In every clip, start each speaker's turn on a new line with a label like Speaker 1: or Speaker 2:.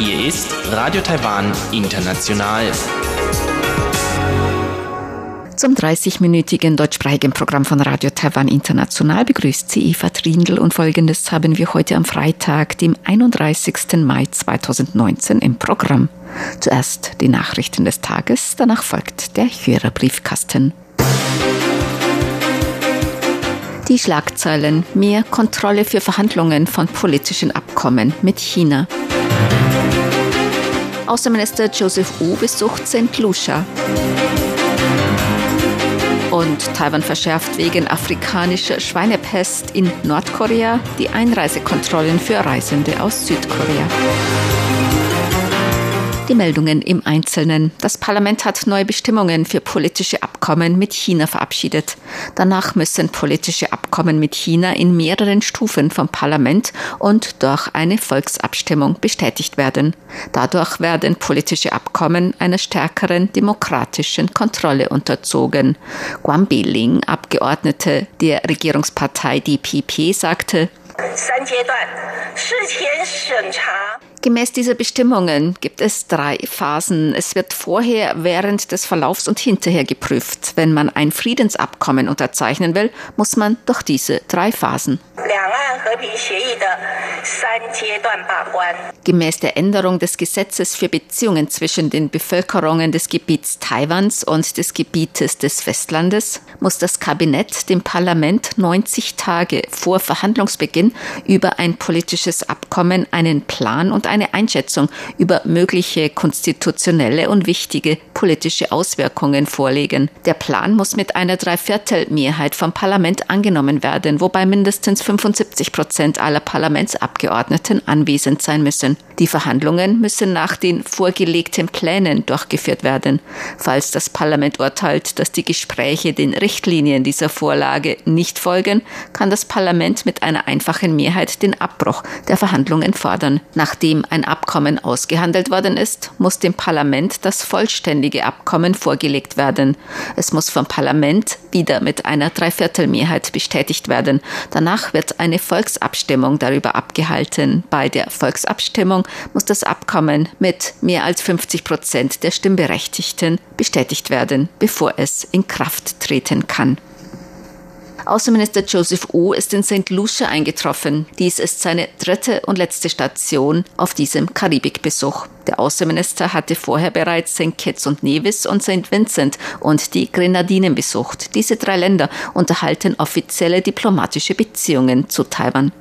Speaker 1: Hier ist Radio Taiwan International.
Speaker 2: Zum 30-minütigen deutschsprachigen Programm von Radio Taiwan International begrüßt sie Eva Trindl und folgendes haben wir heute am Freitag, dem 31. Mai 2019 im Programm. Zuerst die Nachrichten des Tages, danach folgt der Hörerbriefkasten. Die Schlagzeilen Mehr Kontrolle für Verhandlungen von politischen Abkommen mit China. Außenminister Joseph Wu besucht St. Lucia und Taiwan verschärft wegen afrikanischer Schweinepest in Nordkorea die Einreisekontrollen für Reisende aus Südkorea. Die Meldungen im Einzelnen. Das Parlament hat neue Bestimmungen für politische Abkommen mit China verabschiedet. Danach müssen politische Abkommen mit China in mehreren Stufen vom Parlament und durch eine Volksabstimmung bestätigt werden. Dadurch werden politische Abkommen einer stärkeren demokratischen Kontrolle unterzogen. Guan Biling, Abgeordnete der Regierungspartei DPP, sagte, Gemäß dieser Bestimmungen gibt es drei Phasen. Es wird vorher, während des Verlaufs und hinterher geprüft. Wenn man ein Friedensabkommen unterzeichnen will, muss man durch diese drei Phasen. Gemäß der Änderung des Gesetzes für Beziehungen zwischen den Bevölkerungen des Gebiets Taiwans und des Gebietes des Festlandes muss das Kabinett dem Parlament 90 Tage vor Verhandlungsbeginn über ein politisches Abkommen einen Plan und eine Einschätzung über mögliche konstitutionelle und wichtige politische Auswirkungen vorlegen. Der Plan muss mit einer Dreiviertelmehrheit vom Parlament angenommen werden, wobei mindestens 75 Prozent aller Parlamentsabgeordneten anwesend sein müssen. Die Verhandlungen müssen nach den vorgelegten Plänen durchgeführt werden. Falls das Parlament urteilt, dass die Gespräche den Richtlinien dieser Vorlage nicht folgen, kann das Parlament mit einer einfachen Mehrheit den Abbruch der Verhandlungen fordern. Nachdem ein Abkommen ausgehandelt worden ist, muss dem Parlament das vollständige Abkommen vorgelegt werden. Es muss vom Parlament wieder mit einer Dreiviertelmehrheit bestätigt werden. Danach wird eine Volksabstimmung darüber abgehalten. Bei der Volksabstimmung muss das Abkommen mit mehr als 50 Prozent der Stimmberechtigten bestätigt werden, bevor es in Kraft treten kann. Außenminister Joseph Wu ist in St. Lucia eingetroffen. Dies ist seine dritte und letzte Station auf diesem Karibikbesuch. Der Außenminister hatte vorher bereits St. Kitts und Nevis und St. Vincent und die Grenadinen besucht. Diese drei Länder unterhalten offizielle diplomatische Beziehungen zu Taiwan.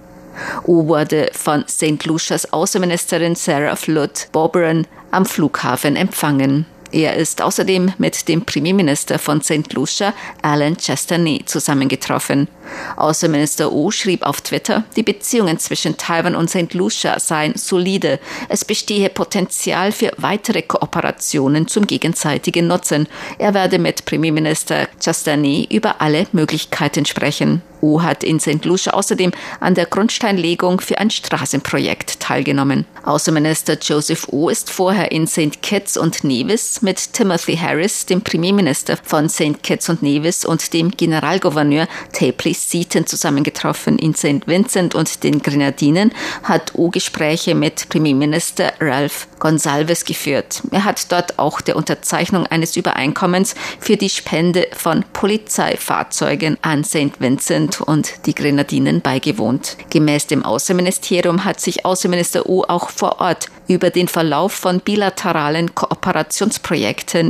Speaker 2: Wu wurde von St. Lucias Außenministerin Sarah Flood Boberon am Flughafen empfangen. Er ist außerdem mit dem Premierminister von St. Lucia, Alan Chesterney, zusammengetroffen. Außenminister Wu schrieb auf Twitter, die Beziehungen zwischen Taiwan und St. Lucia seien solide. Es bestehe Potenzial für weitere Kooperationen zum gegenseitigen Nutzen. Er werde mit Premierminister Chastani über alle Möglichkeiten sprechen. Wu hat in St. Lucia außerdem an der Grundsteinlegung für ein Straßenprojekt teilgenommen. Außenminister Joseph Wu ist vorher in St. Kitts und Nevis mit Timothy Harris, dem Premierminister von St. Kitts und Nevis und dem Generalgouverneur Tapley Seaton zusammengetroffen. In St. Vincent und den Grenadinen hat U Gespräche mit Premierminister Ralph Gonsalves geführt. Er hat dort auch der Unterzeichnung eines Übereinkommens für die Spende von Polizeifahrzeugen an St. Vincent und die Grenadinen beigewohnt. Gemäß dem Außenministerium hat sich Außenminister U auch vor Ort über den Verlauf von bilateralen Kooperationsprojekten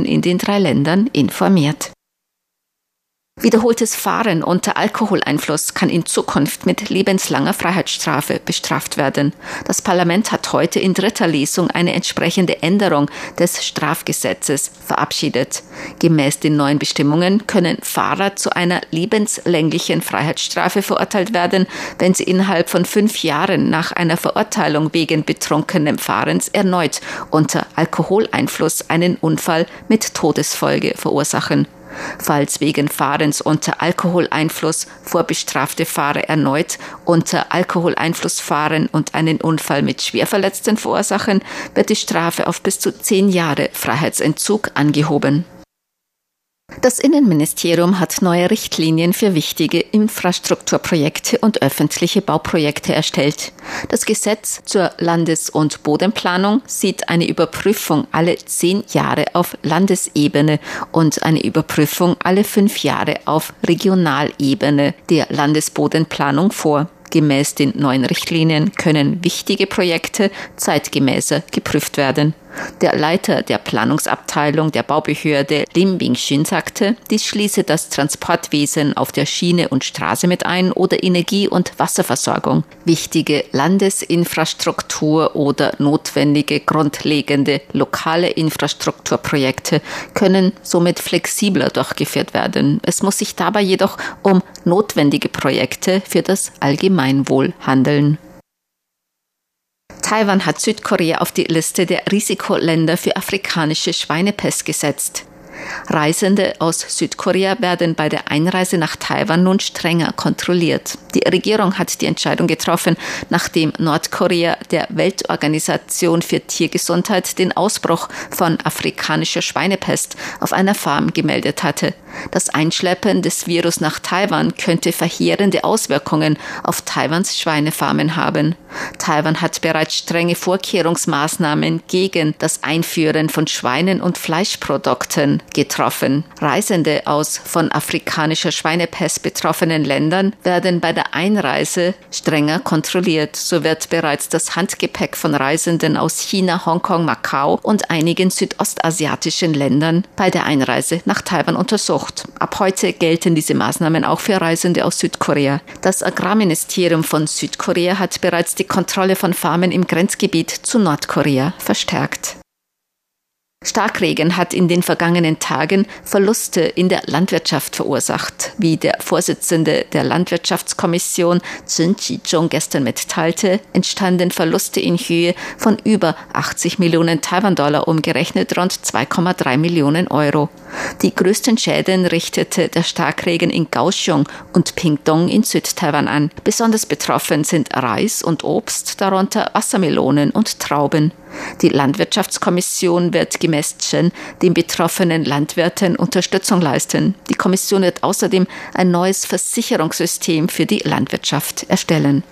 Speaker 2: in den drei Ländern informiert. Wiederholtes Fahren unter Alkoholeinfluss kann in Zukunft mit lebenslanger Freiheitsstrafe bestraft werden. Das Parlament hat heute in dritter Lesung eine entsprechende Änderung des Strafgesetzes verabschiedet. Gemäß den neuen Bestimmungen können Fahrer zu einer lebenslänglichen Freiheitsstrafe verurteilt werden, wenn sie innerhalb von fünf Jahren nach einer Verurteilung wegen betrunkenem Fahrens erneut unter Alkoholeinfluss einen Unfall mit Todesfolge verursachen. Falls wegen Fahrens unter Alkoholeinfluss vorbestrafte Fahrer erneut unter Alkoholeinfluss fahren und einen Unfall mit Schwerverletzten verursachen, wird die Strafe auf bis zu zehn Jahre Freiheitsentzug angehoben. Das Innenministerium hat neue Richtlinien für wichtige Infrastrukturprojekte und öffentliche Bauprojekte erstellt. Das Gesetz zur Landes- und Bodenplanung sieht eine Überprüfung alle zehn Jahre auf Landesebene und eine Überprüfung alle fünf Jahre auf Regionalebene der Landesbodenplanung vor. Gemäß den neuen Richtlinien können wichtige Projekte zeitgemäßer geprüft werden. Der Leiter der Planungsabteilung der Baubehörde Lim Bing-shin sagte, dies schließe das Transportwesen auf der Schiene und Straße mit ein oder Energie- und Wasserversorgung. Wichtige Landesinfrastruktur oder notwendige grundlegende lokale Infrastrukturprojekte können somit flexibler durchgeführt werden. Es muss sich dabei jedoch um notwendige Projekte für das Allgemeinwohl handeln. Taiwan hat Südkorea auf die Liste der Risikoländer für afrikanische Schweinepest gesetzt. Reisende aus Südkorea werden bei der Einreise nach Taiwan nun strenger kontrolliert. Die Regierung hat die Entscheidung getroffen, nachdem Nordkorea der Weltorganisation für Tiergesundheit den Ausbruch von afrikanischer Schweinepest auf einer Farm gemeldet hatte. Das Einschleppen des Virus nach Taiwan könnte verheerende Auswirkungen auf Taiwans Schweinefarmen haben. Taiwan hat bereits strenge Vorkehrungsmaßnahmen gegen das Einführen von Schweinen und Fleischprodukten getroffen. Reisende aus von afrikanischer Schweinepest betroffenen Ländern werden bei der Einreise strenger kontrolliert. So wird bereits das Handgepäck von Reisenden aus China, Hongkong, Macau und einigen südostasiatischen Ländern bei der Einreise nach Taiwan untersucht. Ab heute gelten diese Maßnahmen auch für Reisende aus Südkorea. Das Agrarministerium von Südkorea hat bereits die Kontrolle von Farmen im Grenzgebiet zu Nordkorea verstärkt. Starkregen hat in den vergangenen Tagen Verluste in der Landwirtschaft verursacht. Wie der Vorsitzende der Landwirtschaftskommission Zun Chi-zhong gestern mitteilte, entstanden Verluste in Höhe von über 80 Millionen Taiwan-Dollar umgerechnet rund 2,3 Millionen Euro. Die größten Schäden richtete der Starkregen in Kaohsiung und Pingdong in Südtaiwan an. Besonders betroffen sind Reis und Obst, darunter Wassermelonen und Trauben. Die Landwirtschaftskommission wird gemäß Chen den betroffenen Landwirten Unterstützung leisten. Die Kommission wird außerdem ein neues Versicherungssystem für die Landwirtschaft erstellen.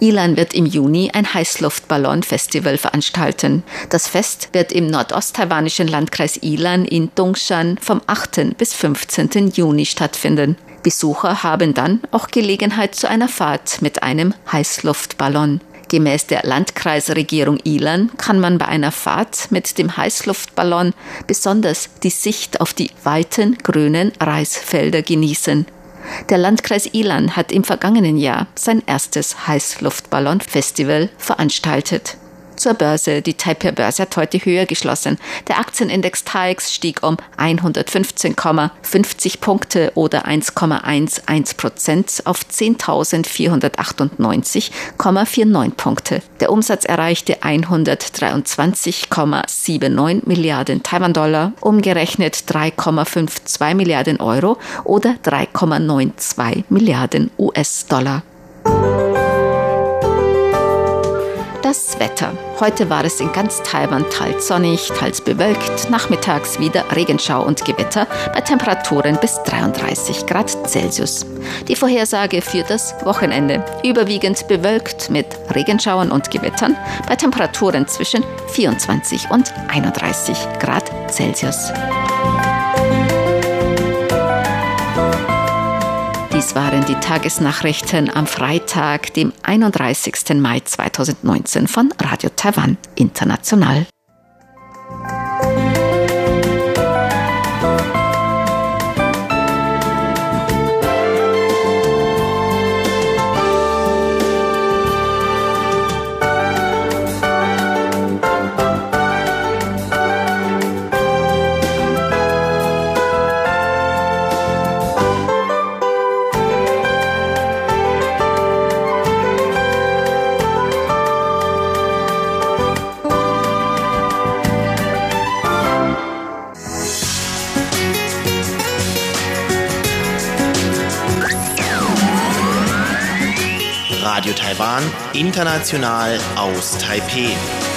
Speaker 2: Ilan wird im Juni ein Heißluftballon-Festival veranstalten. Das Fest wird im nordosttaiwanischen Landkreis Ilan in Dongshan vom 8. bis 15. Juni stattfinden. Besucher haben dann auch Gelegenheit zu einer Fahrt mit einem Heißluftballon. Gemäß der Landkreisregierung Ilan kann man bei einer Fahrt mit dem Heißluftballon besonders die Sicht auf die weiten grünen Reisfelder genießen. Der Landkreis Ilan hat im vergangenen Jahr sein erstes Heißluftballon-Festival veranstaltet zur Börse. Die Taipei-Börse hat heute höher geschlossen. Der Aktienindex TAIX stieg um 115,50 Punkte oder 1,11 Prozent auf 10.498,49 Punkte. Der Umsatz erreichte 123,79 Milliarden Taiwan-Dollar, umgerechnet 3,52 Milliarden Euro oder 3,92 Milliarden US-Dollar. Das Wetter. Heute war es in ganz Taiwan teils sonnig, teils bewölkt, nachmittags wieder Regenschau und Gewitter bei Temperaturen bis 33 Grad Celsius. Die Vorhersage für das Wochenende. Überwiegend bewölkt mit Regenschauern und Gewittern bei Temperaturen zwischen 24 und 31 Grad Celsius. Dies waren die Tagesnachrichten am Freitag, dem 31. Mai 2019 von Radio Taiwan International.
Speaker 1: Radio Taiwan, international aus Taipeh.